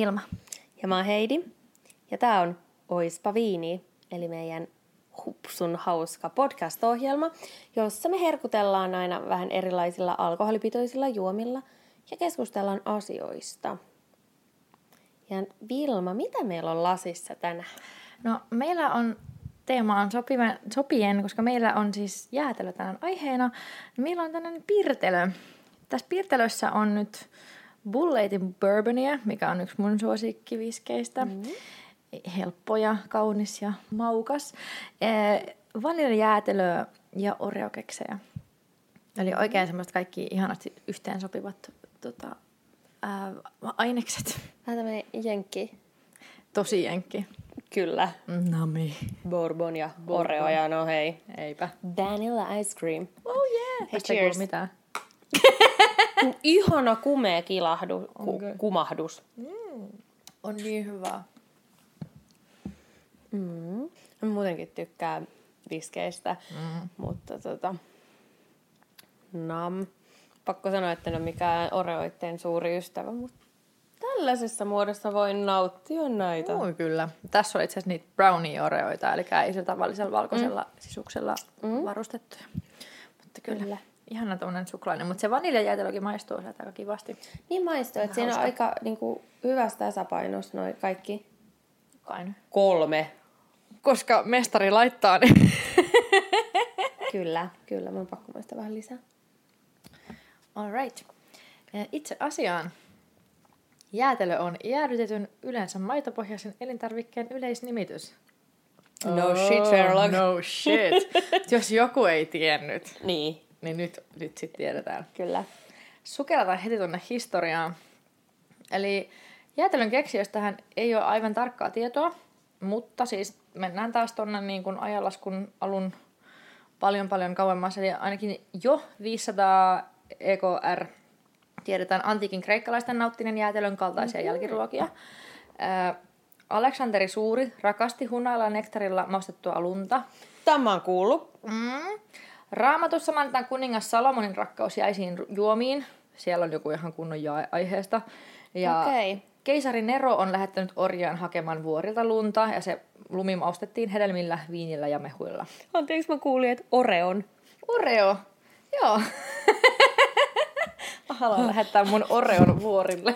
Vilma. Ja mä oon Heidi. Ja tää on Oispa viini, eli meidän hupsun hauska podcast-ohjelma, jossa me herkutellaan aina vähän erilaisilla alkoholipitoisilla juomilla ja keskustellaan asioista. Ja Vilma, mitä meillä on lasissa tänään? No, meillä on teema on sopiva, sopien, koska meillä on siis jäätelö tänään aiheena. Meillä on tänään pirtelö. Tässä pirtelössä on nyt Bulleitin Bourbonia, mikä on yksi mun suosikkiviskeistä. Mm-hmm. Helppo ja kaunis ja maukas. Eh, vaniljajäätelöä ja oreokeksejä. Eli oikein semmoista kaikki ihanasti yhteen sopivat tota, ää, ainekset. Vähän tämmönen jenkki. Tosi jenkki. Kyllä. Nami. Bourbon ja Oreo ja no hei. Eipä. Vanilla ice cream. Oh yeah. Tästä kuulu cheers. mitään. Ihana kumea kilahdu, ku, kumahdus. On niin hyvää. Mm. Mä muutenkin tykkään viskeistä, Mm. mutta tota... Nam. Pakko sanoa, että en ole mikään Oreoitteen suuri ystävä, mutta tällaisessa muodossa voin nauttia näitä. Oi kyllä. Tässä oli itse asiassa niitä brownie-oreoita, eli ei se tavallisella valkoisella mm. sisuksella mm. varustettuja. Mutta kyllä. Kyllä. Ihana tuollainen suklainen, mutta se vaniljajäätelökin maistuu sieltä aika kivasti. Niin maistuu, että siinä on aika niinku, hyvässä tasapainossa noin kaikki Kain. kolme. Koska mestari laittaa, niin... Kyllä, kyllä. Mun on pakko maistaa vähän lisää. All right. Itse asiaan. Jäätelö on jäädytetyn yleensä maitopohjaisen elintarvikkeen yleisnimitys. No shit, Sherlock. No shit. Jos joku ei tiennyt, Niin, niin nyt, nyt sitten tiedetään. kyllä. Sukelletaan heti tuonne historiaan. Eli jäätelön keksijöistähän ei ole aivan tarkkaa tietoa, mutta siis mennään taas tuonne niin kuin ajanlaskun alun paljon paljon kauemmas, eli ainakin jo 500 EKR tiedetään antiikin kreikkalaisten nauttineen jäätelön kaltaisia jälkiruokia. Ää, Aleksanteri Suuri rakasti hunailla nektarilla maustettua lunta. Tämä on kuullut. Mm. Raamatussa mainitaan kuningas Salomonin rakkaus jäisiin juomiin. Siellä on joku ihan kunnon jae aiheesta. Ja Okei. keisari Nero on lähettänyt orjaan hakemaan vuorilta lunta ja se lumi maustettiin hedelmillä, viinillä ja mehuilla. Anteeksi, mä kuulin, että Oreon. Oreo! Joo. Mä haluan lähettää mun Oreon vuorille.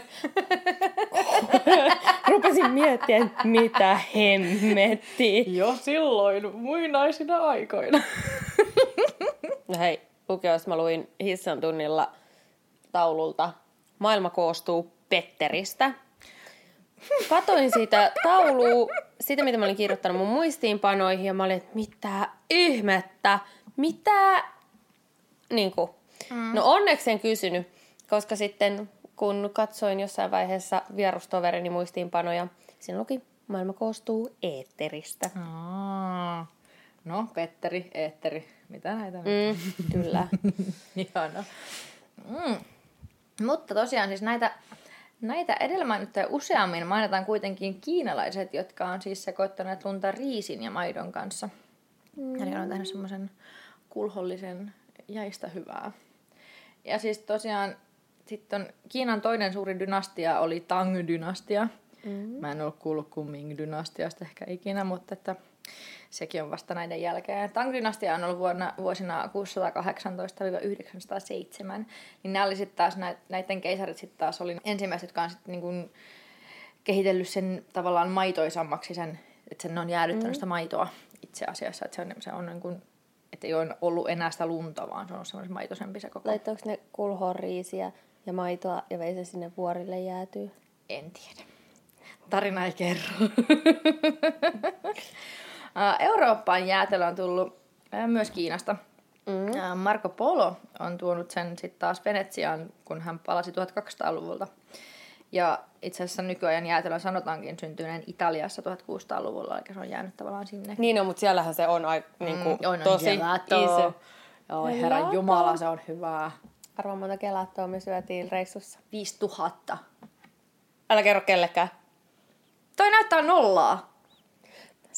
Rupesin miettimään, mitä hemmettiä. Jo silloin muinaisina aikoina. No hei, lukeos mä luin hissan tunnilla taululta. Maailma koostuu Petteristä. Katoin sitä taulua, sitä mitä mä olin kirjoittanut mun muistiinpanoihin ja mä olin, että mitä ihmettä, mitä... Niin kuin. Mm. No onneksi en kysynyt, koska sitten kun katsoin jossain vaiheessa vierustoverini muistiinpanoja, siinä luki, maailma koostuu eetteristä. Aa. No, Petteri, Eetteri, mitä näitä Mm, kyllä. Ihana. Mm. Mutta tosiaan siis näitä, näitä edellä mainittuja useammin mainitaan kuitenkin kiinalaiset, jotka on siis sekoittaneet lunta riisin ja maidon kanssa. Mm. Eli on tehnyt semmoisen kulhollisen jäistä hyvää. Ja siis tosiaan sitten Kiinan toinen suuri dynastia oli Tang-dynastia. Mm. Mä en ole kuullut Kuming-dynastiasta ehkä ikinä, mutta että sekin on vasta näiden jälkeen. Tang-dynastia on ollut vuonna, vuosina 618-907. Niin nämä oli sitten taas, näiden keisarit sitten taas oli ensimmäiset, jotka on sitten niin kuin kehitellyt sen tavallaan maitoisammaksi sen, että sen on jäädyttänyt mm. sitä maitoa itse asiassa. Että se on, se on niin kuin, että ei ole ollut enää sitä lunta, vaan se on ollut semmoinen maitoisempi se koko. Laittaako ne kulhoon riisiä ja maitoa ja vei se sinne vuorille jäätyy? En tiedä. Tarina ei kerro. Ää, Eurooppaan jäätelö on tullut ää, myös Kiinasta. Mm. Ää, Marco Polo on tuonut sen sitten taas Venetsiaan, kun hän palasi 1200-luvulta. Ja itse asiassa nykyajan jäätelö sanotaankin syntyneen Italiassa 1600-luvulla, eli se on jäänyt tavallaan sinne. Niin no, mutta siellähän se on aika niinku, Mm, on, on tosi gelato. iso. Joo, herran jumala, se on hyvää. Arvaa monta gelattoa me syötiin reissussa. 5000. Älä kerro kellekään. Toi näyttää nollaa.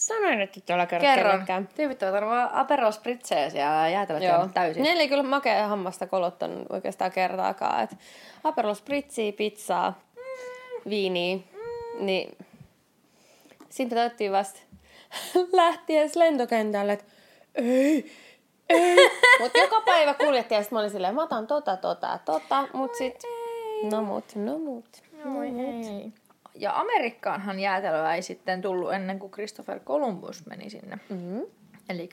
Sanoin, että et älä kerro Kerron. kellekään. Tyypit ovat varmaan Aperol Spritzejä siellä ja jäätelöt jäänyt täysin. Neillä ei kyllä makea hammasta kolottanut oikeastaan kertaakaan. Et Aperol Spritziä, pizzaa. viiniä, niin siitä täyttiin vasta lähties lentokentälle, että ei, ei. Mut joka päivä kuljetti ja sit mä olin silleen, mä otan tota, tota, tota, mut sit, no mut, no mut. Oi, ei. Ja Amerikkaanhan jäätelöä ei sitten tullut ennen kuin Christopher Columbus meni sinne. Mm-hmm. Eli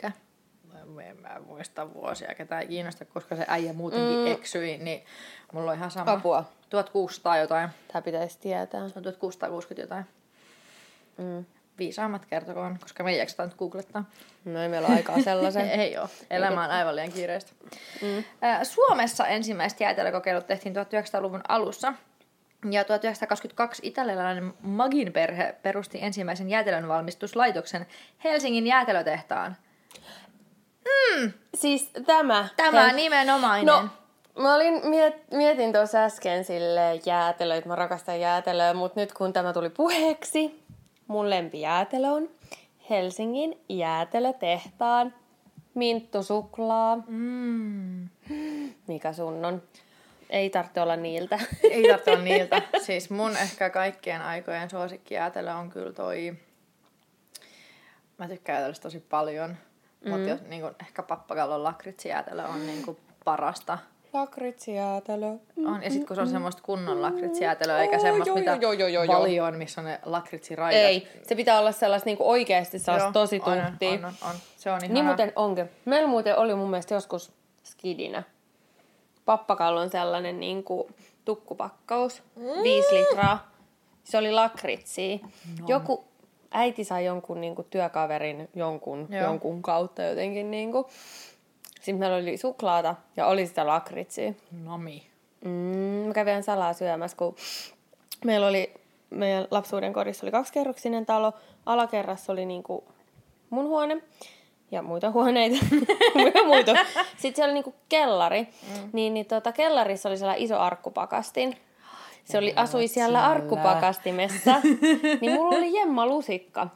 en mä muista vuosia, ketä ei kiinnosta, koska se äijä muutenkin mm. eksyi, niin mulla on ihan sama. Apua. 1600 jotain. Tää pitäisi tietää. Se on 1660 jotain. Mm. Viisaammat kertokoon, koska me ei jaksetaan nyt googlettaa. No ei meillä ole aikaa sellaisen. ei ole. Elämä on aivan liian kiireistä. Mm. Suomessa ensimmäiset jäätelökokeilut tehtiin 1900-luvun alussa. Ja 1922 italialainen Magin perhe perusti ensimmäisen jäätelön valmistuslaitoksen Helsingin jäätelötehtaan. Mm. Siis tämä. Tämä Hel- nimenomainen. No, mä olin, miet, mietin tuossa äsken sille jäätelöä, että mä rakastan jäätelöä, mutta nyt kun tämä tuli puheeksi, mun lempijäätelö on Helsingin jäätelötehtaan minttusuklaa. Mm. Mikä sun on? Ei tarvitse olla niiltä. Ei tarvitse olla niiltä. Siis mun ehkä kaikkien aikojen suosikkijäätelö on kyllä toi... Mä tykkään jäätelöstä tosi paljon. Mm. Mutta jos niin kun, ehkä pappakallon lakritsijäätelö on niin kun, parasta. Lakritsijäätelö. On, ja sitten kun se on semmoista kunnon lakritsijäätelöä, eikä semmoista joo, mitä joo, joo, joo, valioon, missä on ne lakritsiraidat. Ei, se pitää olla sellaista niinku oikeasti sellaista Joo, tosi on, tuhtia. on, on, on. Se on ihana. Niin muuten onkin. Meillä muuten oli mun mielestä joskus skidinä. Pappakallon sellainen niin kuin tukkupakkaus, mm. viisi litraa. Se oli lakritsi. No. Joku äiti sai jonkun niin kuin, työkaverin jonkun, Joo. jonkun kautta jotenkin. Niin kuin. Sitten meillä oli suklaata ja oli sitä lakritsia. Nami. Mm, mä kävin salaa syömässä, kun meillä oli, meidän lapsuuden kodissa oli kaksikerroksinen talo. Alakerrassa oli niinku mun huone ja muita huoneita. ja muita. Sitten siellä oli niinku kellari. Mm. Niin, niin tota, kellarissa oli sellainen iso arkkupakastin. Se oli, asui siellä arkkupakastimessa. niin mulla oli Jemma lusikka.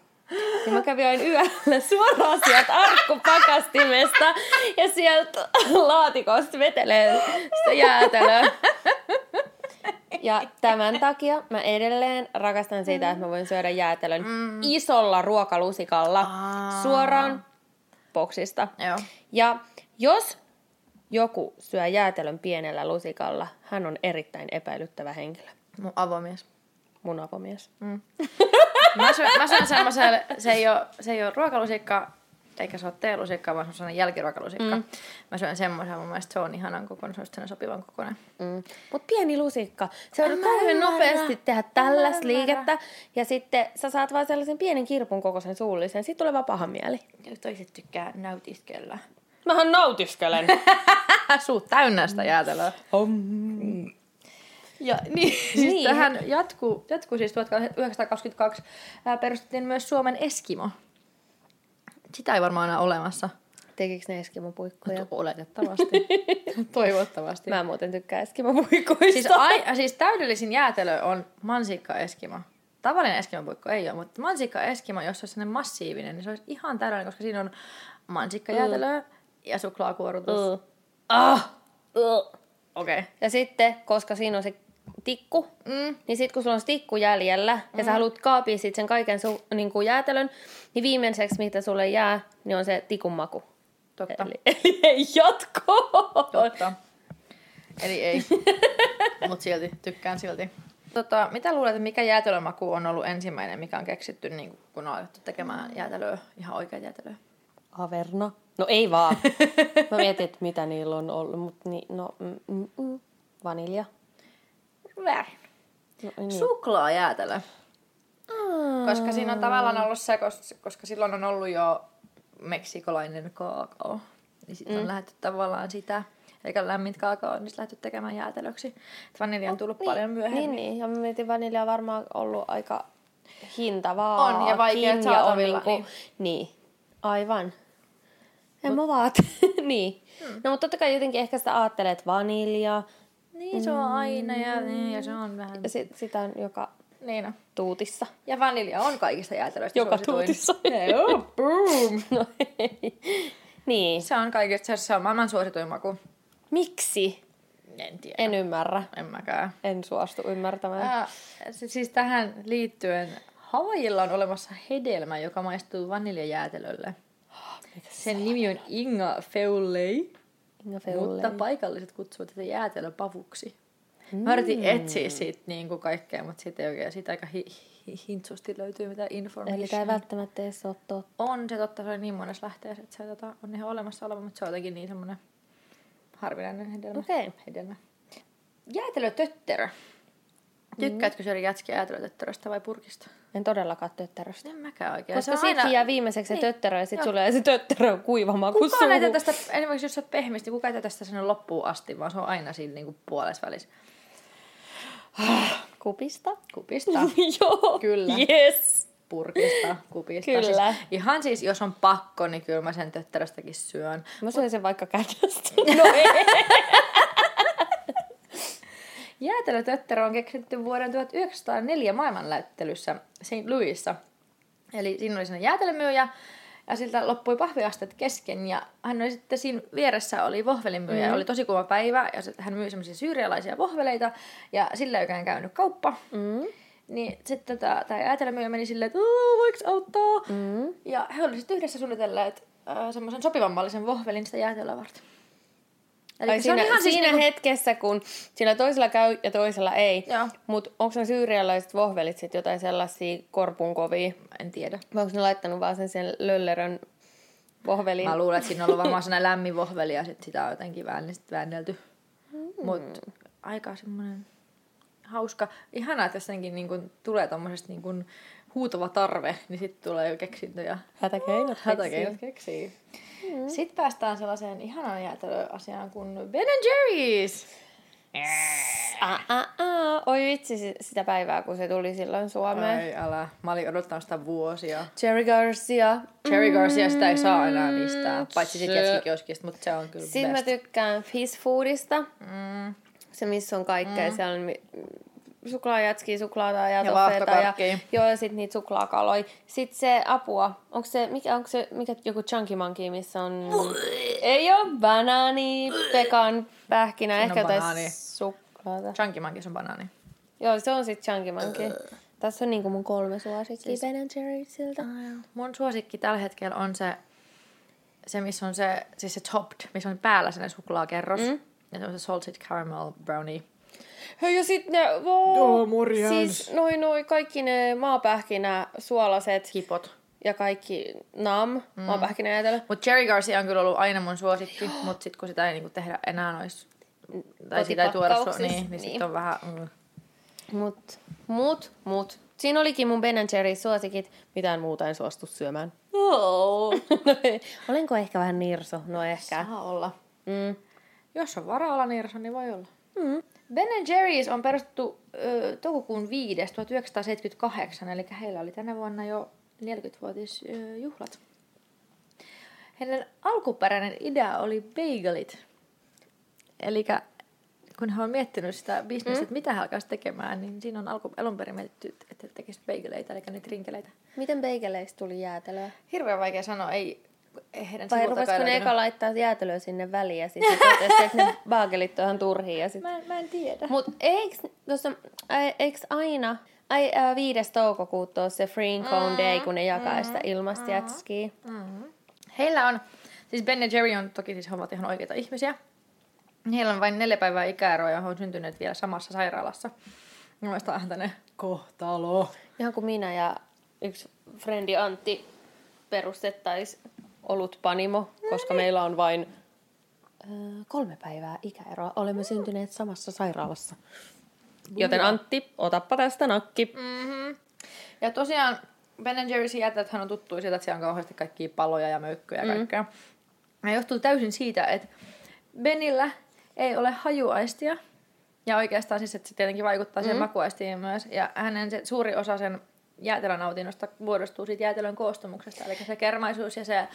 Ja mä kävin aina yöllä suoraan sieltä arkkupakastimesta ja sieltä laatikosta vetelee sitä jäätelöä. Ja tämän takia mä edelleen rakastan sitä, että mä voin syödä jäätelön mm. isolla ruokalusikalla Aa. suoraan boksista. Joo. Ja jos joku syö jäätelön pienellä lusikalla, hän on erittäin epäilyttävä henkilö. Mun avomies. Mun avomies. Mm. Mä syön, mä syön se ei ole, se ei ole ruokalusikka, eikä se ole teelusikka, vaan semmoinen jälkiruokalusikka. Mm. Mä syön semmoisen, mun mielestä se on ihanan kokoinen, se on sitten sopivan kokoinen. Mm. Mutta pieni lusikka. Se on kauhean nopeasti tehdä tällaista liikettä. Ja sitten sä saat vaan sellaisen pienen kirpun kokoisen suullisen. Sitten tulee vaan paha mieli. Ja toiset tykkää nautiskella. Mähän nautiskelen. Suut täynnä sitä jäätelöä. Ja niin, siis Niin. tähän jatkuu, jatkuu siis 1922 ää, perustettiin myös Suomen Eskimo. Sitä ei varmaan enää olemassa. Tekikö ne eskimopuikkoja? Oletettavasti. Toivottavasti. Mä muuten tykkään eskimopuikoista. Siis, ai, siis täydellisin jäätelö on mansikka Eskimo. Tavallinen Eskimo-puikko ei ole, mutta mansikka Eskimo, jos se olisi sellainen massiivinen, niin se olisi ihan täydellinen, koska siinä on mansikkajäätelöä ja suklaakuorutus. Mm. Ah! Ugh. Okei. Okay. Ja sitten, koska siinä on se tikku, Mm. niin sitten kun sulla on se tikku jäljellä ja sä haluat kaapia sit sen kaiken su, niin kuin jäätelön, niin viimeiseksi mitä sulle jää, niin on se tikun maku. Totta. Eli, eli ei jatko. Totta. Eli ei. Mutta silti, tykkään silti. Tota, mitä luulet, että mikä jäätelömaku on ollut ensimmäinen, mikä on keksitty, niin kun on alettu tekemään jäätelöä, ihan oikea jäätelöä? Averna. No ei vaan. Mä mietin, että mitä niillä on ollut, mutta ni, no, mm, mm, mm. vanilja. Väärin. No, niin. Suklaajäätelö. Mm. Koska siinä on tavallaan ollut se, kos- koska silloin on ollut jo meksikolainen kaakao. Niin sitten mm. on lähdetty tavallaan sitä, eikä lämmintä kaakaoa, niin lähdetty tekemään jäätelöksi. Et vanilja on tullut paljon myöhemmin. Niin, niin. Ja mä mietin, vanilja on varmaan ollut aika hintavaa. On, ja vaikeat saatavilla, niin. niin. Aivan. En mä vaat. niin. Hmm. No mutta totta kai jotenkin ehkä sitä ajattelee, että vanilja. Niin, se on aina ja, niin, ja se on vähän... Ja sit, sitä on joka Niin on. tuutissa. Ja vanilja on kaikista jäätelöistä Joka suosituin. tuutissa. Joo, boom! No ei. Niin. Se on kaikista, se on maailman suosituin maku. Miksi? En tiedä. En ymmärrä. En mäkään. En suostu ymmärtämään. Ää, se- siis tähän liittyen Havaijilla on olemassa hedelmä, joka maistuu vaniljajäätelölle. Sen nimi on Inga Feulei, Feulei. mutta paikalliset kutsuvat sitä jäätelöpavuksi. Mä yritin etsiä siitä niin kuin kaikkea, mutta siitä ei oikein, siitä aika hi- hi- hintsusti löytyy mitään information. Eli tämä ei välttämättä edes ole totta. On se totta, se oli niin monessa lähteessä, että se tota, on ihan olemassa oleva, mutta se on jotenkin niin semmoinen harvinainen hedelmä. Okei. hedelmä. Jäätelötötterö. Tykkäätkö syödä jätskiä jäätelötötteröstä vai purkista? En todellakaan tötteröstä. En mäkään oikein. Koska on siitä jää viimeiseksi se Niin. tötterö ja sit Joo. sulle jää se tötterö kuivamaan kuin Kukaan ei tästä, esimerkiksi jos sä oot pehmisti, kukaan ei tästä sinne loppuun asti, vaan se on aina siinä niinku puolessa välissä. Kupista? Kupista, Joo. Kyllä. Yes. purkista, kupista. Kyllä. Siis ihan siis, jos on pakko, niin kyllä mä sen tötteröstäkin syön. Mä syön sen vaikka kädestä. No ei. Jäätelötötterö on keksitty vuoden 1904 maailmanläyttelyssä St. Louisissa. Eli siinä oli sellainen jäätelömyyjä, ja siltä loppui pahviastet kesken, ja hän oli sitten siinä vieressä oli vohvelimyyjä, mm. oli tosi kuuma päivä, ja hän myi semmoisia syyrialaisia vohveleita, ja sillä ei käynyt kauppa. Mm. Niin sitten tämä, tämä jäätelömyyjä meni silleen, että "Oo, voiko auttaa? Mm. Ja he olivat sitten yhdessä suunnitelleet äh, semmoisen sopivanmallisen vohvelin sitä jäätelöä varten. Eli Ai se on siinä, ihan siis siinä niinku- hetkessä, kun sillä toisella käy ja toisella ei. Mutta onko ne syyrialaiset vohvelit sit jotain sellaisia korpunkovia? En tiedä. Vai onko ne laittanut vaan sen, sen löllerön vohvelin? Mä luulen, että siinä on ollut varmaan sellainen lämmin vohveli ja sit sitä on jotenkin väännelty. väännelty. Mm. Mut aika semmoinen hauska. Ihanaa, että jos jotenkin niin kun tulee tommosesta niin kun huutava tarve, niin sitten tulee jo keksintöjä. Hätäkeinot Hätäkeinot keksii. Mm. Sitten päästään sellaiseen ihanaan jäätelöasiaan kuin Ben Jerry's. Ah, ah, ah. Oi vitsi si- sitä päivää, kun se tuli silloin Suomeen. Ai älä. Mä olin odottanut sitä vuosia. Cherry Garcia. Cherry Garcia sitä ei saa enää mistään. Paitsi sit Mm. jätskikioskista, mutta se on kyllä Sitten mä best. tykkään Fish Foodista. Mm. Se, missä on kaikkea. Mm. Siellä on suklaajätskiä, suklaata ja, Ja toffeeta ja, joo, ja sitten niitä suklaakaloja. Sitten se apua. Onko se, mikä, onko se mikä, joku chunky monkey, missä on... ei ole banaani, pekan, pähkinä, Siinä ehkä jotain suklaata. Chunky Monkey on banaani. Joo, se on sitten chunky monkey. Tässä on niinku mun kolme suosikkia siis... Ben Jerrysiltä. Mun suosikki tällä hetkellä on se, se missä on se, siis se topped, missä on päällä sellainen suklaakerros. Mm. Ja se on se salted caramel brownie. Ja sit ne, wow, Joo, morjens. siis noin noi kaikki ne maapähkinä, suolaset Hipot. ja kaikki nam, mm. maapähkinä jäätelö. Mutta Cherry Garcia on kyllä ollut aina mun suosikki, mutta sitten kun sitä ei niinku tehdä enää nois, tai sitä ei tuoda su- Kotipakkauksissa, niin, niin, niin. sitten on vähän... Mm. Mut, mut, mut. Siinä olikin mun Ben Jerry suosikit. Mitään muuta en suostu syömään. Oh. no. Olenko ehkä vähän nirso? No ehkä. Saa olla. Mm. Jos on varaa olla nirso, niin voi olla. Mm. Ben Jerry's on perustettu ö, toukokuun 5. 1978, eli heillä oli tänä vuonna jo 40-vuotisjuhlat. Heidän alkuperäinen idea oli bagelit. Eli kun he on miettinyt sitä bisnestä, mm. että mitä he alkaisivat tekemään, niin siinä on alku, alun perin mietitty, että he tekisivät bageleita, eli niitä rinkeleitä. Miten beigeleistä tuli jäätelöä? Hirveän vaikea sanoa, ei heidän Vai rupesiko ne eka laittaa jäätelöä sinne väliin ja sitten totesi, että ne baagelit on ihan turhia. Ja sit... Mä, en- mä en tiedä. Mut eiks, tossa, ä, eiks aina, ai, ä, 5. toukokuuta on se Free Cone Day, kun ne jakaa sitä ilmasta jätskiä. Heillä on, siis Ben ja Jerry on toki siis he ovat ihan oikeita ihmisiä. Heillä on vain neljä päivää ikäeroa ja he on syntyneet vielä samassa sairaalassa. Mielestäni vähän tänne kohtalo. Ihan kuin minä ja yksi frendi Antti perustettais olut panimo, koska meillä on vain ö, kolme päivää ikäeroa. Olemme syntyneet samassa sairaalassa. Joten Antti, otappa tästä nakki. Mm-hmm. Ja tosiaan Ben Jerry's jätethän on tuttu siitä, että siellä on kauheasti kaikkia paloja ja möykkyjä ja kaikkea. Ja johtuu täysin siitä, että Benillä ei ole hajuaistia. Ja oikeastaan siis, että se tietenkin vaikuttaa siihen makuaistiin myös. Ja hänen se, suuri osa sen jäätelönautinnosta muodostuu siitä jäätelön koostumuksesta. Eli se kermaisuus ja se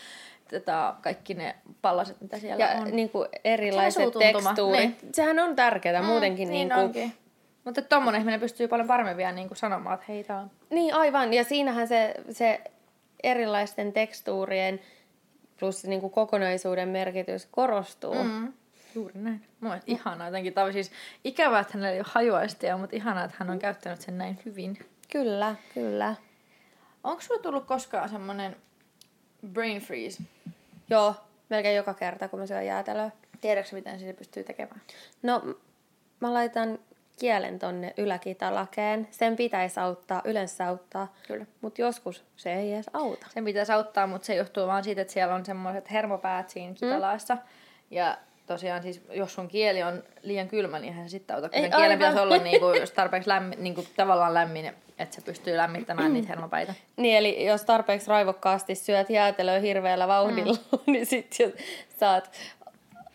tota, kaikki ne pallaset, mitä siellä Ja on. niin kuin erilaiset tekstuurit. niin. Sehän on tärkeää muutenkin. niin niin kuin, onkin. Mutta tommonen ihminen pystyy paljon paremmin vielä niin kuin sanomaan, että hei, tää on Niin, aivan. Ja siinähän se, se erilaisten tekstuurien plus niin kuin kokonaisuuden merkitys korostuu. Mm. Juuri näin. Mun mielestä ihanaa jotenkin. Tämä siis ikävää, että hänellä ei ole hajuaistia, mutta ihanaa, että hän on käyttänyt sen näin hyvin. Kyllä, kyllä. Onko sulla tullut koskaan semmonen brain freeze? Joo, melkein joka kerta, kun mä syön jäätelöä. Tiedätkö miten se pystyy tekemään? No, mä laitan kielen tonne yläkitalakeen. Sen pitäisi auttaa, yleensä auttaa. Kyllä. Mutta joskus se ei edes auta. Sen pitäisi auttaa, mutta se johtuu vaan siitä, että siellä on semmoiset hermopäät siinä kitalaassa. Mm. Ja tosiaan siis, jos sun kieli on liian kylmä, niin eihän se sitten auta. Ei, kielen pitäisi olla niinku, jos tarpeeksi lämmin, niinku, tavallaan lämmin, että se pystyy lämmittämään niitä hermopäitä. Niin, eli jos tarpeeksi raivokkaasti syöt jäätelöä hirveällä vauhdilla, mm. niin sit jos saat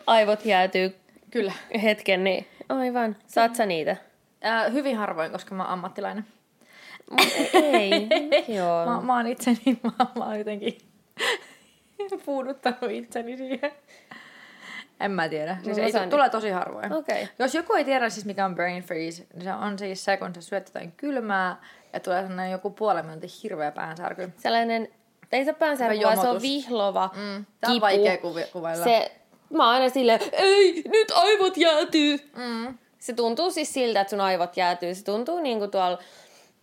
aivot jäätyy Kyllä. hetken, niin aivan, saat sä niitä? Äh, hyvin harvoin, koska mä oon ammattilainen. Mut ei, joo. Mä, mä oon itseni, mä, mä oon jotenkin puuduttanut itseni siihen. En mä tiedä. Siis No, ei, mä saan- tulee tosi harvoin. Okay. Jos joku ei tiedä siis mikä on brain freeze, niin se on siis se, kun sä syöt jotain kylmää ja tulee sellainen joku puolen minuutin hirveä päänsärky. Sellainen, ei se päänsärky, vaan se on vihlova Mm, tää on vaikea kuvi- kuvailla. Se, mä oon aina silleen, ei, nyt aivot jäätyy. Mm. Se tuntuu siis siltä, että sun aivot jäätyy. Se tuntuu niinku tuolla,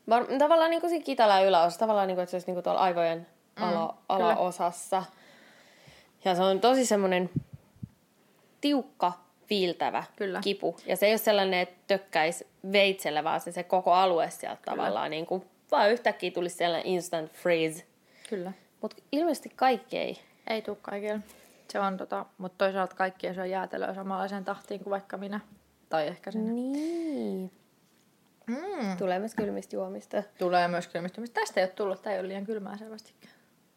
var, tavallaan niinku siinä kitala yläosassa, tavallaan niinku, että se olisi niinku tuolla aivojen ala, kyllä. alaosassa. Ja se on tosi semmoinen tiukka, viiltävä Kyllä. kipu. Ja se ei ole sellainen, että tökkäisi veitsellä, vaan se, se koko alue sieltä tavallaan niinku, vaan yhtäkkiä tulisi sellainen instant freeze. Kyllä. Mutta ilmeisesti kaikki ei. Ei tuu kaikille. Se on tota, mutta toisaalta kaikki ei syö jäätelöä samanlaiseen tahtiin kuin vaikka minä. Tai ehkä sinä. Niin. Mm. Tulee myös kylmistä juomista. Tulee myös kylmistymistä. Tästä ei ole tullut, tämä ei ole liian kylmää selvästikään.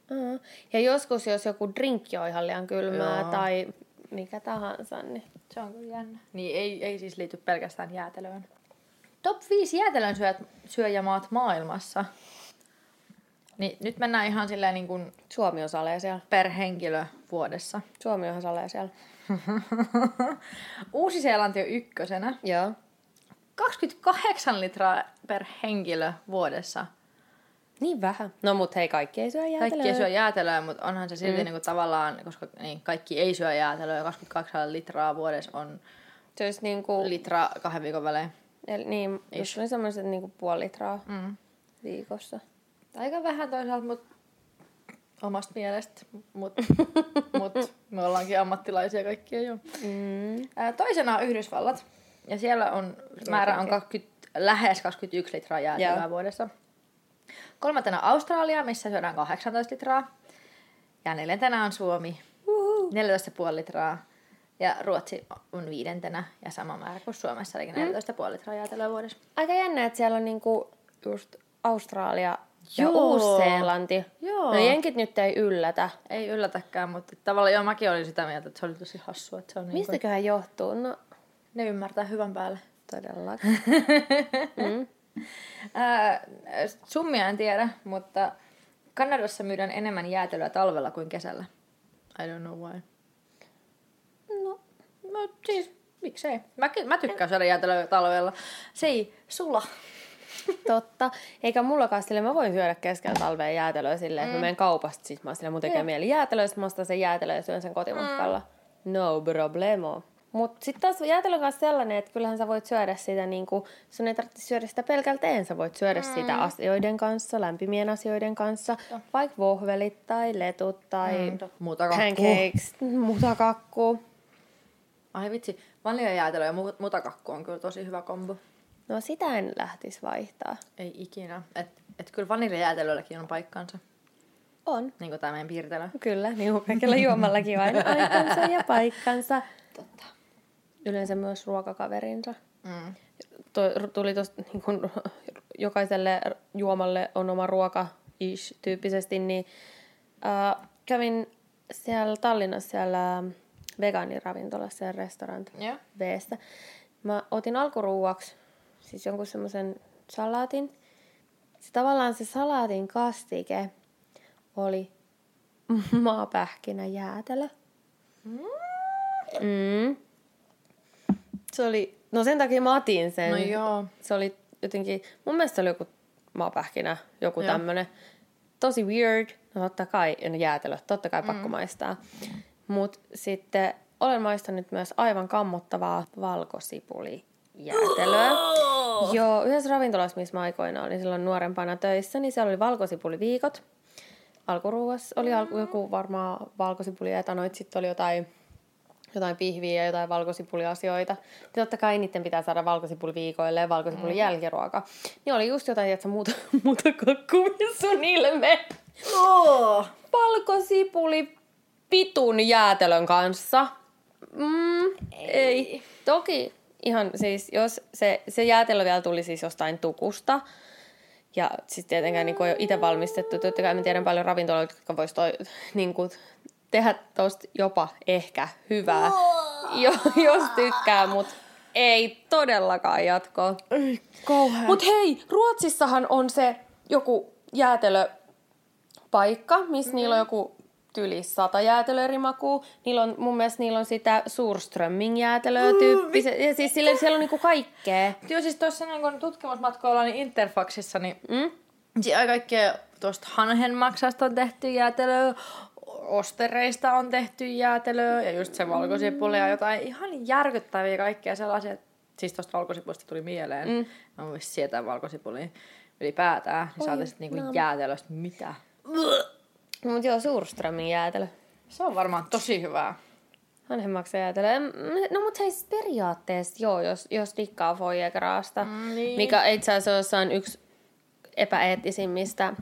Mm. Ja joskus, jos joku drinkki on ihan liian kylmää Joo. tai mikä tahansa, niin Se on kyllä jännä. Niin ei, ei siis liity pelkästään jäätelöön. Top 5 jäätelön syöt, syöjämaat maailmassa. Niin nyt mennään ihan silleen niin kuin Suomi on salee siellä. per henkilö vuodessa. Suomi on salee siellä. Uusi-Seelanti on ykkösenä. Joo. 28 litraa per henkilö vuodessa. Niin vähän. No mut hei, kaikki ei syö jäätelöä. Kaikki ei syö jäätelöä, mutta onhan se silti mm. niin kuin tavallaan, koska niin, kaikki ei syö jäätelöä. 28 litraa vuodessa on Se olisi niinku... litra kahden viikon välein. Eli, niin, jos oli semmoiset niinku puoli litraa Mm. viikossa. Aika vähän toisaalta, mutta omasta mielestä. Mutta mut, me ollaankin ammattilaisia kaikkia jo. Mm. Ää, toisena on Yhdysvallat. Ja siellä on, määrä on 20, lähes 21 litraa jäätelöä vuodessa. Kolmantena Australia, missä syödään 18 litraa. Ja neljäntenä on Suomi, 14,5 litraa. Ja Ruotsi on viidentenä ja sama määrä kuin Suomessa, eli 14,5 litraa jäätelöä vuodessa. Aika jännä, että siellä on niinku just Australia ja Joo. Uusi-Seelanti. Joo. No jenkit nyt ei yllätä. Ei yllätäkään, mutta tavallaan joo, mäkin olin sitä mieltä, että se oli tosi hassua. Että se on niin kuin, Mistäköhän johtuu? No ne ymmärtää hyvän päälle. todellakin. mm. Ää, summia en tiedä, mutta Kanadassa myydään enemmän jäätelöä talvella kuin kesällä. I don't know why. No, No siis, miksei? Mä, mä tykkään syödä jäätelöä talvella. Se ei sula. Totta. Eikä mullakaan sille, mä voin syödä keskellä talvea jäätelöä silleen, että mä menen kaupasta, sit mä oon silleen, mun tekee mieli jäätelöä, sit mä ostan sen jäätelöä ja syön sen kotimatkalla. No problemo. Mut sit taas jäätelön kanssa sellainen, että kyllähän sä voit syödä sitä niinku, sun ei tarvitse syödä sitä pelkälteen, sä voit syödä mm. sitä asioiden kanssa, lämpimien asioiden kanssa, vaikka vohvelit tai letut tai Mm, pancakes, mutakakku. Ai vitsi, vaniljajäätelö ja mu- mutakakku on kyllä tosi hyvä kombo. No sitä en lähtis vaihtaa. Ei ikinä. Et, et kyllä vaniljajäätelölläkin on paikkansa. On. Niin kuin tämä meidän piirtelö. Kyllä, niin kuin kaikilla juomallakin on aina aikansa ja paikkansa. Totta. Yleensä myös ruokakaverinsa. Mm. Toi, tuli tosta, niin kun, jokaiselle juomalle on oma ruoka ish tyyppisesti, niin äh, kävin siellä Tallinnassa siellä vegaaniravintolassa ja restaurant Joo. Vstä. Mä otin alkuruuaksi siis jonkun semmoisen salaatin. Se tavallaan se salaatin kastike oli maapähkinä jäätelö. Mm. Se oli, no sen takia mä otin sen. No joo. Se oli jotenkin, mun mielestä se oli joku maapähkinä, joku Joo. tämmönen. Tosi weird. No totta kai, no jäätelö, totta kai pakko maistaa. Mut sitten olen maistanut myös aivan kammottavaa valkosipulijäätelöä. Joo, yhdessä ravintolassa, missä mä aikoina olin silloin nuorempana töissä, niin siellä oli valkosipuliviikot. Alkuruuassa oli alku, joku varmaan valkosipuli ja sitten oli jotain, jotain pihviä ja jotain valkosipuliasioita. Ja totta kai niiden pitää saada valkosipuliviikoille ja valkosipulin mm. jälkiruoka. Niin oli just jotain, että muuta, muuta kuin sun ilme. Oh. Valkosipuli pitun jäätelön kanssa. Mm, ei. ei. Toki ihan siis, jos se, se jäätelö vielä tuli siis jostain tukusta, ja sitten tietenkään niin kuin ei ole itse valmistettu. Totta kai mä tiedän paljon ravintoloita, jotka vois toi, niin kuin, tehdä tosta jopa ehkä hyvää, jo, jos tykkää, mutta ei todellakaan jatko. Ei, kauhean. Mut hei, Ruotsissahan on se joku jäätelöpaikka, missä mm. niillä on joku tyli sata jäätelöä eri makuu. Niillä on, mun mielestä niillä on sitä Surströmming jäätelöä. Mm, ja siis sille, siellä on niinku kaikkea. Joo, siis tuossa niin tutkimusmatkoilla niin Interfaxissa, niin mm? kaikkea tuosta hanhenmaksasta on tehty jäätelöä, ostereista on tehty jäätelöä ja just se valkosipuli ja jotain ihan järkyttäviä kaikkea sellaisia. Siis tuosta valkosipuista tuli mieleen. Mm. Mä voisin sietää valkosipulia ylipäätään. Niin saataisiin niinku no. jäätelöstä mitä. Mutta joo, Surströmin jäätelö. Se on varmaan tosi hyvää. Vanhemmaksi jäätelö. No mutta siis periaatteessa joo, jos, jos dikkaa foiegraasta, mm, niin. mikä itse asiassa on yksi epäeettisimmistä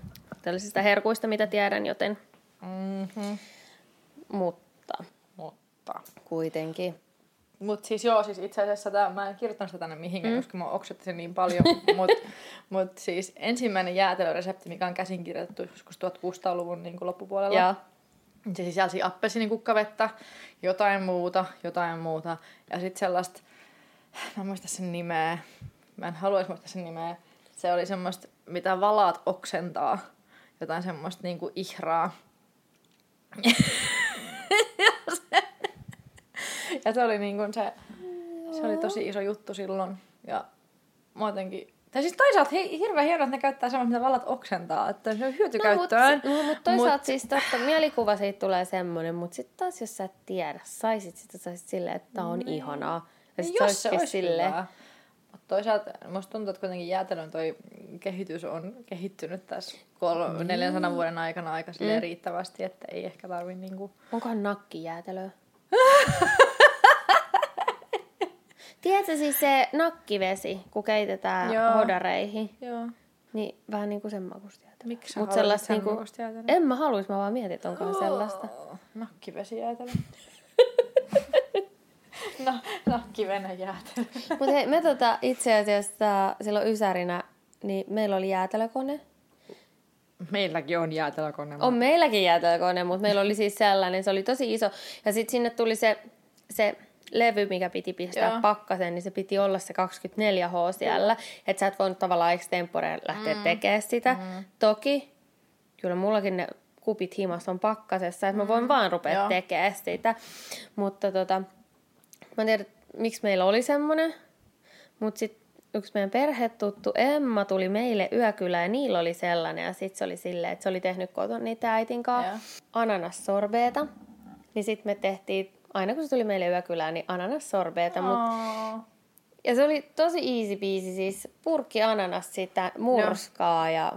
tällaisista herkuista, mitä tiedän, joten... Mm-hmm. Mutta. Mutta. Kuitenkin. Mutta siis joo, siis itse asiassa tää, mä en kirjoittanut sitä tänne mihinkään, mm. koska mä oksetin sen niin paljon. Mutta mut siis ensimmäinen jäätelöresepti, mikä on käsinkirjoitettu joskus 1600-luvun niin loppupuolella. Ja. Se sisälsi appelsinikukkavettä, jotain muuta, jotain muuta. Ja sitten sellaista, mä en muista sen nimeä, mä en haluaisi muistaa sen nimeä. Se oli semmoista, mitä valaat oksentaa. Jotain semmoista niinku ihraa. ja se, oli niin kuin se, se oli tosi iso juttu silloin. Ja mä jotenkin tai siis toisaalta he, hirveän hienoa, että ne käyttää samaa, mitä vallat oksentaa, että se on hyötykäyttöön. No, mutta mut toisaalta mut... siis totta, mielikuva siitä tulee semmoinen, mutta sitten taas jos sä et tiedä, saisit sitä saisit silleen, että tää on mm. ihanaa. Ja sit jos se olisi silleen, Mutta toisaalta musta tuntuu, että kuitenkin jäätelön toi kehitys on kehittynyt tässä kol- niin. 400 vuoden aikana aika mm. riittävästi, että ei ehkä tarvi niinku... Onkohan nakki jäätelöä? Tiedätkö siis se nakkivesi, kun keitetään Joo. hodareihin? Joo. Niin vähän niin kuin sen makusta Miksi Mut sellaista niinku, En mä haluis, mä vaan mietin, että onko oh, sellaista. Nakkivesi jäätelö. No, nakkivene jäätelö. Mut hei, me tota, itse asiassa silloin Ysärinä, niin meillä oli jäätelökone. Meilläkin on jäätelökone. On meilläkin jäätelökone, mutta meillä oli siis sellainen, se oli tosi iso. Ja sitten sinne tuli se, se levy, mikä piti pistää Joo. pakkaseen, niin se piti olla se 24H siellä. Että sä et voinut tavallaan extempore lähteä mm. tekemään sitä. Mm. Toki, kyllä mullakin ne kupit himassa on pakkasessa, että mä voin mm. vaan rupea tekemään sitä. Mutta tota, mä en tiedä, miksi meillä oli semmoinen. Mutta sitten yksi meidän perhetuttu Emma tuli meille yökylään ja niillä oli sellainen. Ja sitten se oli silleen, että se oli tehnyt koton niitä äitin kanssa ananassorbeeta. Niin sitten me tehtiin aina kun se tuli meille yökylään, niin ananassorbeeta. Mut... Ja se oli tosi easy biisi, siis purkki ananas sitä murskaa no. ja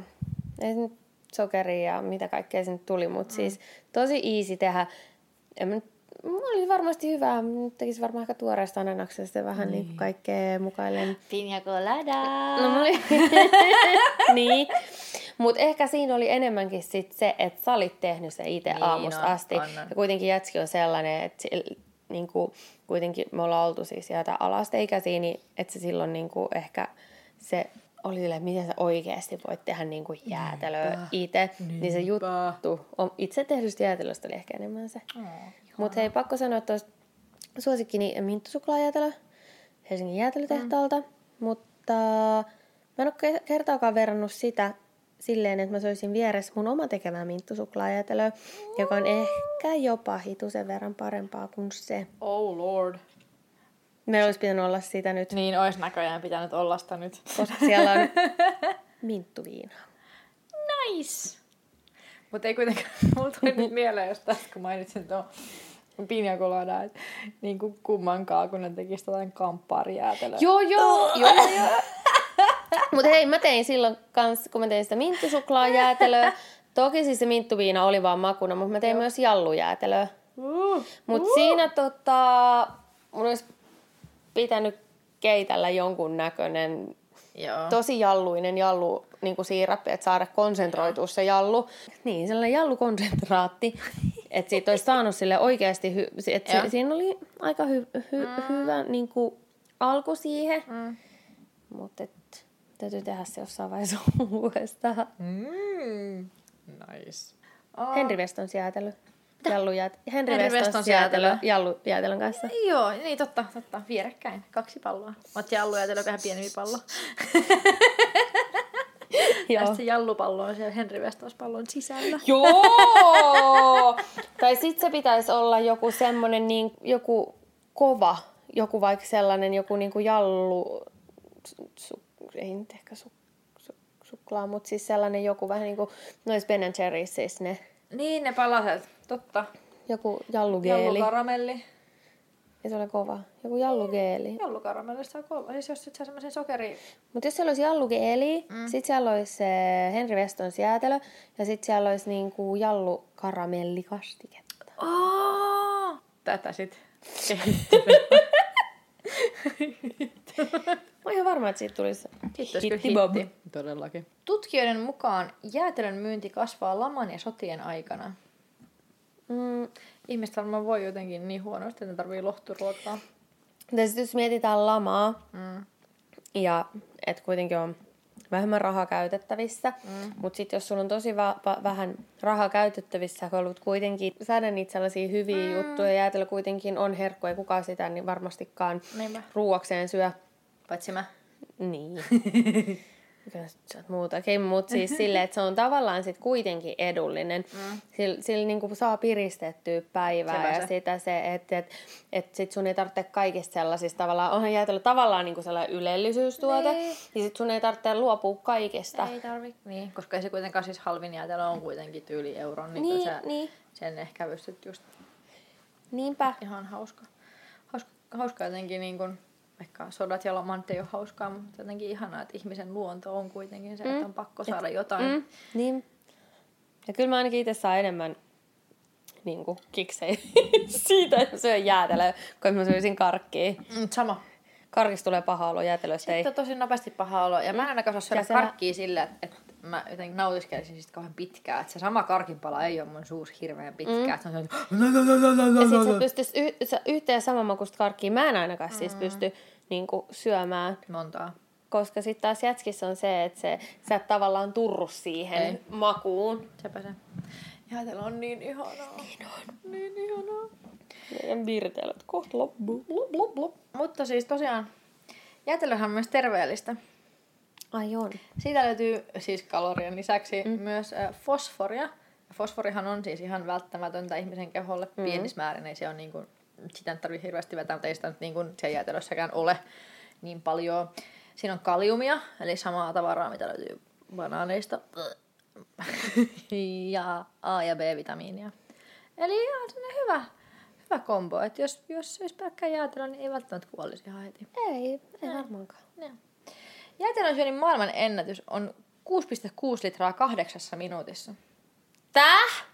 sokeria ja mitä kaikkea sinne tuli, mutta mm. siis tosi easy tehdä. En, oli varmasti hyvä, tekisi varmaan ehkä tuoreesta ananaksesta vähän niin, niin kaikkea mukailen. Pina colada! No mä olin... niin. Mutta ehkä siinä oli enemmänkin sit se, että sä olit tehnyt se itse niin, aamusta no, asti. On. Ja kuitenkin jätski on sellainen, että niin kuin, kuitenkin me ollaan oltu siis sieltä alasteikäisiä, niin että se silloin niin kuin ehkä se oli silleen, miten sä oikeasti voit tehdä niin kuin jäätelöä itse. Niin se juttu, on, itse tehdystä jäätelöstä oli ehkä enemmän se. Oh, Mutta hei, pakko sanoa, että suosikkini minttusuklaajäätelö Helsingin jäätelötehtaalta. Mm. Mutta mä en ole kertaakaan verrannut sitä silleen, että mä soisin vieressä mun oma tekemää minttusuklaajäätelöä, joka on ehkä jopa hitusen verran parempaa kuin se. Oh lord. Meillä olisi pitänyt olla sitä nyt. Niin, olisi näköjään pitänyt olla sitä nyt. Koska siellä on minttuviinaa. Nice! Mutta ei kuitenkaan, mulla tuli nyt mieleen, jos tästä kun mainitsin tuon Pina colada, että niin kuin kummankaan, kun ne tekisi jotain kamppaarijäätelöä. Joo, joo, joo, joo. Mutta hei, mä tein silloin kans, kun mä tein sitä minttusuklaajäätelöä. Toki siis se minttuviina oli vaan makuna, mutta mä tein joo. myös jallujäätelöä. Uh, Mutta siinä tota, mun olisi pitänyt keitellä jonkun näköinen Joo. tosi jalluinen jallu niin kuin siirappi, että saada konsentroitua se jallu. Niin, sellainen jallukonsentraatti, että siitä olisi saanut sille oikeasti, hy- että Joo. si- siinä oli aika hy- hy- mm. hyvä niin kuin alku siihen, Mm. mutta et, täytyy tehdä se jossain vaiheessa uudestaan. Mm. Nice. Oh. Henri Veston säätely. Jallujät. Henri, Henri Veston Veston säätely. säätely. Jallujäätelön kanssa. Joo, niin totta, totta. Vierekkäin. Kaksi palloa. Oot jallu ja on vähän pienempi pallo. Joo. Tästä jallupallo on siellä Henri Vestos pallon sisällä. Joo! tai sitten se pitäisi olla joku semmonen niin, joku kova, joku vaikka sellainen joku niinku jallu, su, su, ei nyt ehkä su, su, suklaa, mutta siis sellainen joku vähän niinku nois Ben Jerry's siis ne, Niin, ne palaset. Totta. joku jallugeeli. Jallukaramelli. Ei se ole kova. Joku jallugeeli. Jallukaramellista on kova. Siis jos sit saa semmoisen sokeri... Mutta jos siellä olisi jallugeeli, mm. sit siellä olisi se Henri Veston säätelö ja sit siellä olisi niinku jallukaramellikastiketta. Oh! Tätä sit. Mä oon ihan varma, että siitä tulisi Sitten hitti bob. Todellakin. Tutkijoiden mukaan jäätelön myynti kasvaa laman ja sotien aikana. Mm, Ihmiset varmaan voi jotenkin niin huonosti, että ne tarvii lohturuokaa. Ja sitten jos mietitään lamaa, Mm. ja että kuitenkin on vähemmän rahaa käytettävissä, mm. mutta sitten jos sulla on tosi va- va- vähän rahaa käytettävissä, kun haluat kuitenkin saada niitä sellaisia hyviä mm. juttuja, jäätelö kuitenkin on herkku, ei kukaan sitä niin varmastikaan Niinpä. ruuakseen syö. Paitsi mä. Niin. Oot muutakin, mutta siis silleen, että se on tavallaan sit kuitenkin edullinen. Mm. Sillä, sillä niinku saa piristettyä päivää Sepä ja sitä se, että et, et sit sun ei tarvitse kaikista sellaisista tavallaan, onhan jäätelö tavallaan niinku sellainen ylellisyystuote, Niin. niin sit sun ei tarvitse luopua kaikesta. Ei tarvi. Niin, koska ei se kuitenkaan siis halvin jäätelö on kuitenkin tyyli euron, niin, Niin, niin sä niin. sen ehkä pystyt just Niinpä. ihan hauska. Hauska, hauska jotenkin niin kuin, vaikka sodat ja lamat ei ole hauskaa, mutta jotenkin ihanaa, että ihmisen luonto on kuitenkin se, että on pakko saada jotain. Mm, niin. Ja kyllä mä ainakin itse saan enemmän niin kuin, kiksei siitä, että syön jäätelöä, kun mä syöisin karkkia. Mm, sama. Karkista tulee paha olo, jäätelöstä ei. Sitten on tosi nopeasti paha olo. Ja mä en ainakaan osaa syödä karkkia sillä, että, että mä jotenkin nautiskelisin sitä kauhean pitkään. Että se sama karkinpala ei ole mun suus hirveän pitkään. Mm. Että se on sellainen, Ja sit sä pystyis y- sä yhtä ja samanmakuista karkkia, mä en ainakaan siis pysty niin kuin, syömään. montaa. Koska sitten taas jätskissä on se, että se, sä et tavallaan turru siihen Ei. makuun. Sepä se. Jäätelö on niin ihanaa. Niin on. Niin ihanaa. Meidän virteilyt kohta loppuu. Mutta siis tosiaan, jäätelöhän on myös terveellistä. Ai on. Siitä löytyy siis kalorien lisäksi mm. myös äh, fosforia. Ja Fosforihan on siis ihan välttämätöntä ihmisen keholle mm. pienissä määrin. Ei se on niin kuin, sitä nyt tarvitse hirveästi vetää, mutta ei sitä nyt niin kuin se jäätelössäkään ole niin paljon. Siinä on kaliumia, eli samaa tavaraa, mitä löytyy banaaneista. ja A- ja B-vitamiinia. Eli ihan hyvä, hyvä kombo. Että jos, jos söisi pelkkää jäätelöä, niin ei välttämättä kuolisi ihan heti. Ei, ei varmaankaan. Joo. Jäätelön syönnin maailman ennätys on 6,6 litraa kahdeksassa minuutissa. Täh?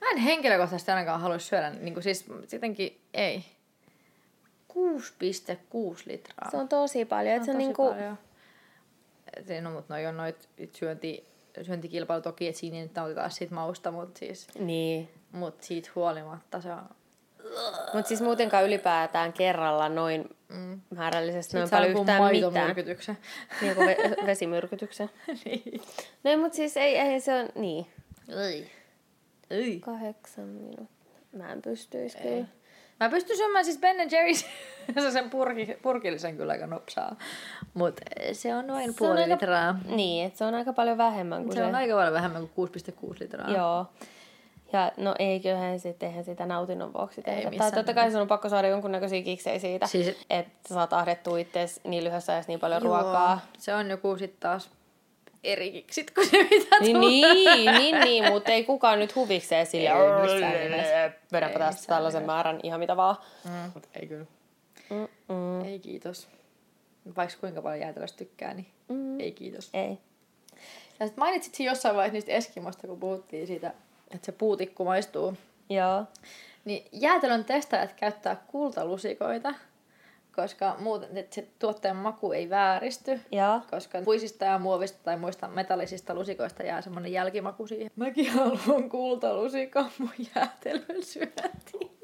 Mä en henkilökohtaisesti ainakaan halua syödä, niin kuin siis jotenkin ei. 6,6 litraa. Se on tosi paljon. Se Se on on tosi niinku, paljon. No, mutta noi on noit syönti, syöntikilpailu toki, että siinä nyt nautitaan siitä mausta, mutta siis, Niin. mut siitä huolimatta se on... Mutta siis muutenkaan ylipäätään kerralla noin mm. määrällisesti noin paljon yhtään mitään. Niin kuin ve- vesimyrkytyksen. niin. No mutta siis ei, ei se on, niin. Ei. Ei. Kahdeksan minuuttia. Mä en pystyisi kyllä. Mä pystyn syömään siis Ben Jerry's sen purki, purkillisen kyllä aika nopsaa. Mutta se on noin Se on puoli aika- litraa. Niin, että se on aika paljon vähemmän kuin Se on aika paljon vähemmän kuin 6,6 litraa. Joo. Ja no ei, kyllähän sitten eihän sitä nautinnon vuoksi tehdä. Tai missään totta kai sun on pakko saada jonkunnäköisiä kiksejä siitä, Siis- että saat ahdettua itseäsi niin lyhyessä ajassa niin paljon Joo. ruokaa. Se on joku sitten taas eri kiksit kuin se, mitä Niin, tulee. niin, niin, niin mutta ei kukaan nyt huvikseen sille Ei missään nimessä. Vedänpä Ei tästä tällaisen nimessä. määrän ihan mitä vaan. Mm, mut ei kyllä. Mm-mm. Ei kiitos. Vaikka kuinka paljon jäätelöstä tykkää, niin Mm. ei kiitos. Ei. Ja sit mainitsit jossain vaiheessa niistä Eskimosta, kun puhuttiin siitä, että se puutikku maistuu. Joo. Niin jäätelön testaajat käyttää kultalusikoita, koska muuten se tuotteen maku ei vääristy. Joo. Koska puisista ja muovista tai muista metallisista lusikoista jää semmonen jälkimaku siihen. Mäkin haluan kultalusikon mun jäätelön syöntiin.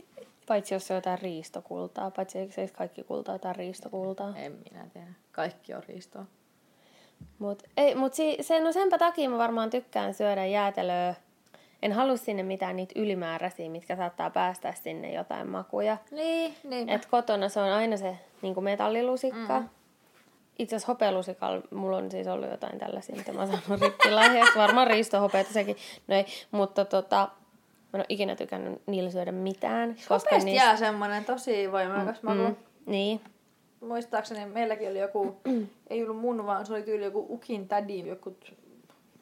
Paitsi jos se on jotain riistokultaa. Paitsi eikö se kaikki kultaa jotain riistokultaa. En minä tiedä. Kaikki on riistoa. Mut, ei, mut si, se, no senpä takia mä varmaan tykkään syödä jäätelöä. En halua sinne mitään niitä ylimääräisiä, mitkä saattaa päästä sinne jotain makuja. Niin, niin. Et kotona se on aina se niin metallilusikka. Mm. Itse asiassa hopealusikalla mulla on siis ollut jotain tällaisia, mitä mä saanut rippilahjaksi. Varmaan riistohopeata sekin. No ei, mutta tota, mä en ole ikinä tykännyt niillä syödä mitään. Koska niistä... jää semmonen tosi voimakas maku. Mm, niin, Muistaakseni meilläkin oli joku, ei ollut mun vaan, se oli tyyli joku Ukin tädin, joku,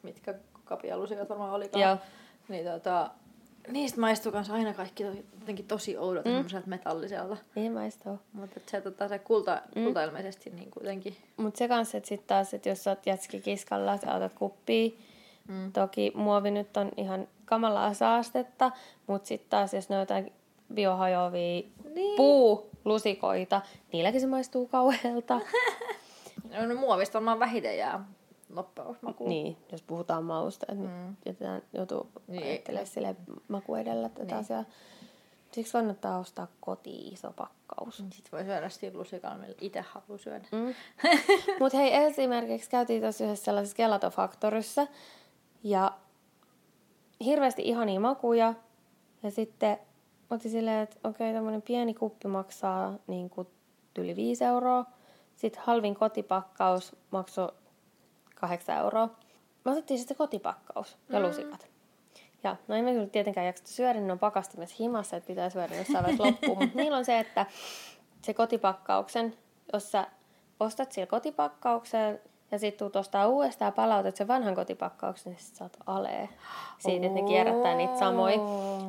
mitkä kapialusikat varmaan olikaan. Joo. Niin tota, niistä maistuu kanssa aina kaikki to, jotenkin tosi oudot mm. semmoiselta metalliselta. niin maistuu. Mutta se, tota, se kulta, mm. kulta ilmeisesti niin kuitenkin. Mutta se kanssa, että sitten taas, että jos sä oot jätskikiskalla, sä otat kuppia. Mm. Toki muovi nyt on ihan kamalaa saastetta, mutta sitten taas, jos ne on jotain biohajoavia Niin. puulusikoita, niilläkin se maistuu kauhealta. No, no muovista varmaan vähiten jää loppuusmakuun. niin, jos puhutaan mausta, että mm. jätetään joutuu Niin. ajattelemaan sille maku edellä tätä niin. asiaa. Siksi kannattaa ostaa kotiin iso pakkaus. Sitten voi syödä sillä lusikalla, millä itse haluaa syödä. Mm. Mutta hei, esimerkiksi käytiin tuossa yhdessä sellaisessa gelatofaktorissa ja hirveästi ihania makuja. Ja sitten otin silleen, että okei, tämmöinen pieni kuppi maksaa niin kuin yli 5 euroa. Sitten halvin kotipakkaus maksoi 8 euroa. Me otettiin sitten kotipakkaus ja lusikat. Ja no emme kyllä tietenkään jaksa syödä, ne on pakastimessa himassa, että pitää syödä jossain vaiheessa loppuun. Mutta niillä on se, että se kotipakkauksen, jos sä ostat sillä kotipakkauksen ja sitten tuut ostaa uudestaan ja palautat sen vanhan kotipakkauksen, niin sit saat alee siitä, että ne kierrättää niitä samoja.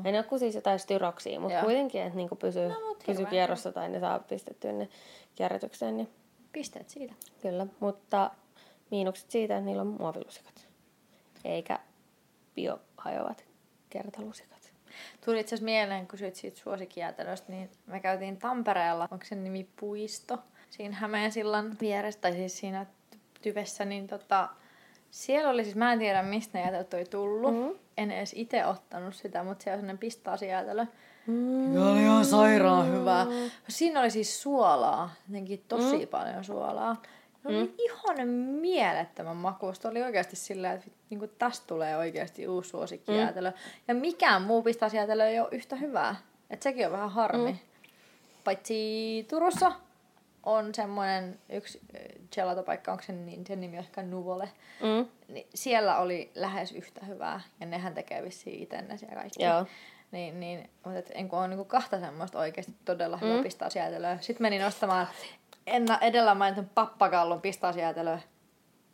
Ja ne on kuin siis jotain styroksia, mutta Joo. kuitenkin, että niinku pysyy, No, mut pysyy kierrossa tai ne saa pistettyä ne kierrätykseen, niin Pisteet siitä. kyllä. Mutta miinukset siitä, että niillä on muovilusikat, eikä biohajoavat kertalusikat. Tuli itse asiassa mieleen, kun kysyit siitä suosikkijäätelöstä, niin me käytiin Tampereella, onko sen nimi Puisto, siinä Hämeensillan vieressä, tai siis siinä tyvessä, niin tota, siellä oli siis, mä en tiedä mistä ne jäätelöt oli tullut, Mhm. mm. en edes itse ottanut sitä, mutta siellä on sellainen pistaasijäätelö. Mm. Ja oli ihan sairaan hyvää. Siinä oli siis suolaa, jotenkin tosi mm. paljon suolaa. Ne oli mm. ihan mielettömän makuista. Oli oikeasti silleen, että niin kuin tästä tulee oikeasti uusi suosikkijäätelö. Mm. Ja mikään muu pistaasijäätelö ei ole yhtä hyvää. Et sekin on vähän harmi. Mm. Paitsi Turussa on semmoinen yksi gelatopaikka, onko sen, niin, sen nimi ehkä Nuvole. Mm. Niin siellä oli lähes yhtä hyvää. Ja nehän tekee vissiin itse ne siellä kaikki. Joo. Niin, niin, mutta et en kun on niinku kahta semmoista oikeasti todella hyvää mm. pistaasjäätelöä. Sitten menin ostamaan enna, edellä mainitun pappakallon pistaasjäätelöä.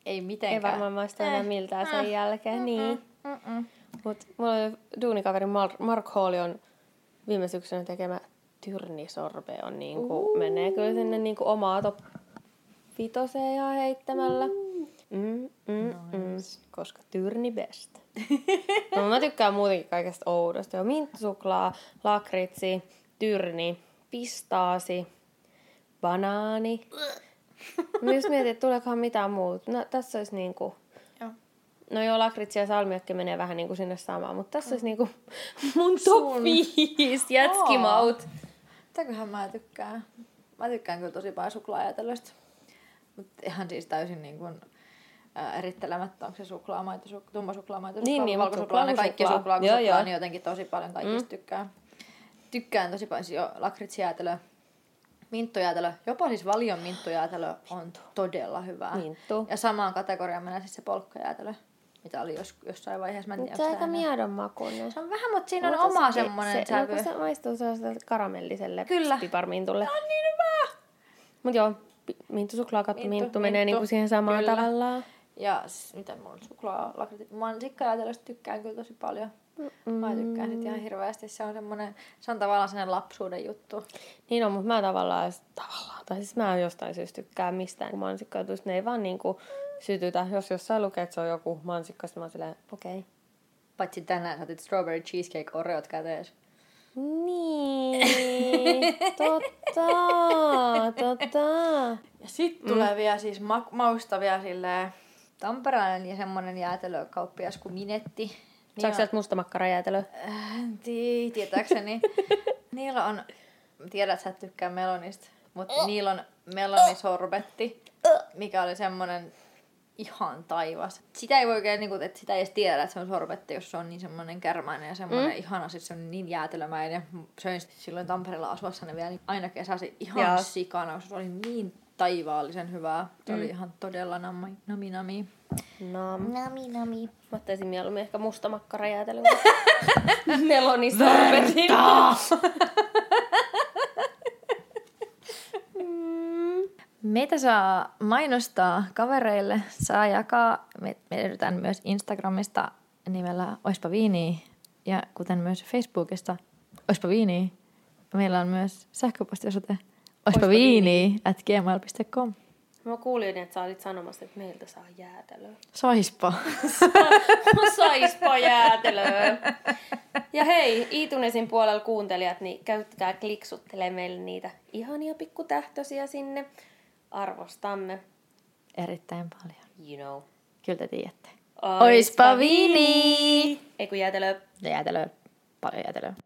Ei Ei mitenkään. varmaan maistu enää miltään sen jälkeen. Niin. Mm-mm. Mut mulla oli duunikaveri Mar- Mark Holion viime syksynä tekemä tyrnisorbe on niinku, uh. menee kyllä sinne niinku omaa top vitoseen ihan heittämällä. Mm, mm, mm, koska tyrni best. no, mä tykkään muutenkin kaikesta oudosta. Jo minttusuklaa, lakritsi, tyrni, pistaasi, banaani. Mä just mietin, että tuleekohan mitään muuta. No, tässä olisi niinku... Joo. No joo, lakritsi ja salmiakki menee vähän niinku sinne samaan, mutta tässä olisi niinku mun top 5 jätskimaut. Mitäköhän mä tykkään? Mä tykkään kyllä tosi paljon suklaajäätelöstä. Mutta ihan siis täysin niin kuin, äh, erittelemättä, onko se suklaamaito, su- tumma suklaamaito, Niin, suklaa, niin, valkosuklaa, ne suklaa, kaikki suklaa. suklaa, Joo, suklaa, joo. niin jotenkin tosi paljon kaikista mm. tykkään. Tykkään tosi paljon siis jo lakritsijäätelö, minttujäätelö, jopa siis valion minttujäätelö on todella hyvää. Minttu. Ja samaan kategoriaan menee siis se polkkajäätelö, mitä oli jos, jossain vaiheessa. Mä en Mutta tiedä, se on aika miedon makuinen. Se on vähän, mutta siinä on Mutta oma se- semmoinen se, sävy. No, kun se maistuu sellaiselta karamelliselle Kyllä. piparmintulle. on niin hyvä! Mut joo, pi- minttu Minttu, minttu, menee niinku siihen samaan Kyllä. tavallaan. Ja siis, mitä mulla on suklaa, lakritit. Mansikkajäätelöstä tykkään kyllä tosi paljon. Mm. Mä tykkään sit ihan hirveästi. Se on semmonen, se on tavallaan sellainen lapsuuden juttu. Niin on, mutta mä tavallaan, tavallaan tai siis mä jostain syystä tykkään mistään kun mansikkajutuista. Ne ei vaan niinku sytytä. Jos jossain lukee, että se on joku mansikka, sitten mä oon silleen, okei. Okay. Paitsi tänään saatit strawberry cheesecake oreot kätees. Niin, totta, totta. Ja sit tulee mm. vielä siis ma- maustavia silleen Tampereen ja semmonen jäätelökauppias kuin Minetti. Niin Saatko sieltä mustamakkarajäätelöä? Äh, tii, tietääkseni. niillä on, tiedät, sä et tykkää melonista, mutta niillä on melonisorbetti, mikä oli semmonen ihan taivas. Sitä ei voi oikein, niin kuin, että sitä ei edes tiedä, että se on sorbetti, jos se on niin semmoinen kärmäinen ja semmoinen mm. ihana, sit se on niin jäätelömäinen. Söin silloin Tampereella asuessani vielä niin aina kesäsi ihan Jaa. sikana, se oli niin taivaallisen hyvää. Se mm. oli ihan todella nami nami. nami. Nam. Nami nami. Mä ottaisin mieluummin ehkä mustamakkarajäätelöä. Melonista Meitä saa mainostaa kavereille, saa jakaa, me, me löydetään myös Instagramista nimellä Oispa Viini ja kuten myös Facebookista Oispa Viini. Meillä on myös sähköpostiosoite oispaviini at gmail.com. Mä kuulin, että sä olit sanomassa, että meiltä saa jäätelöä. Saispa. Saispa jäätelöä. Ja hei, Iitunesin puolella kuuntelijat, niin käyttäkää kliksuttelee meille niitä ihania pikkutähtösiä sinne arvostamme. Erittäin paljon. You know. Kyllä te tiedätte. Oispa viini! Ei kun jäätelö. Jäätelö. Paljon jäätelöä.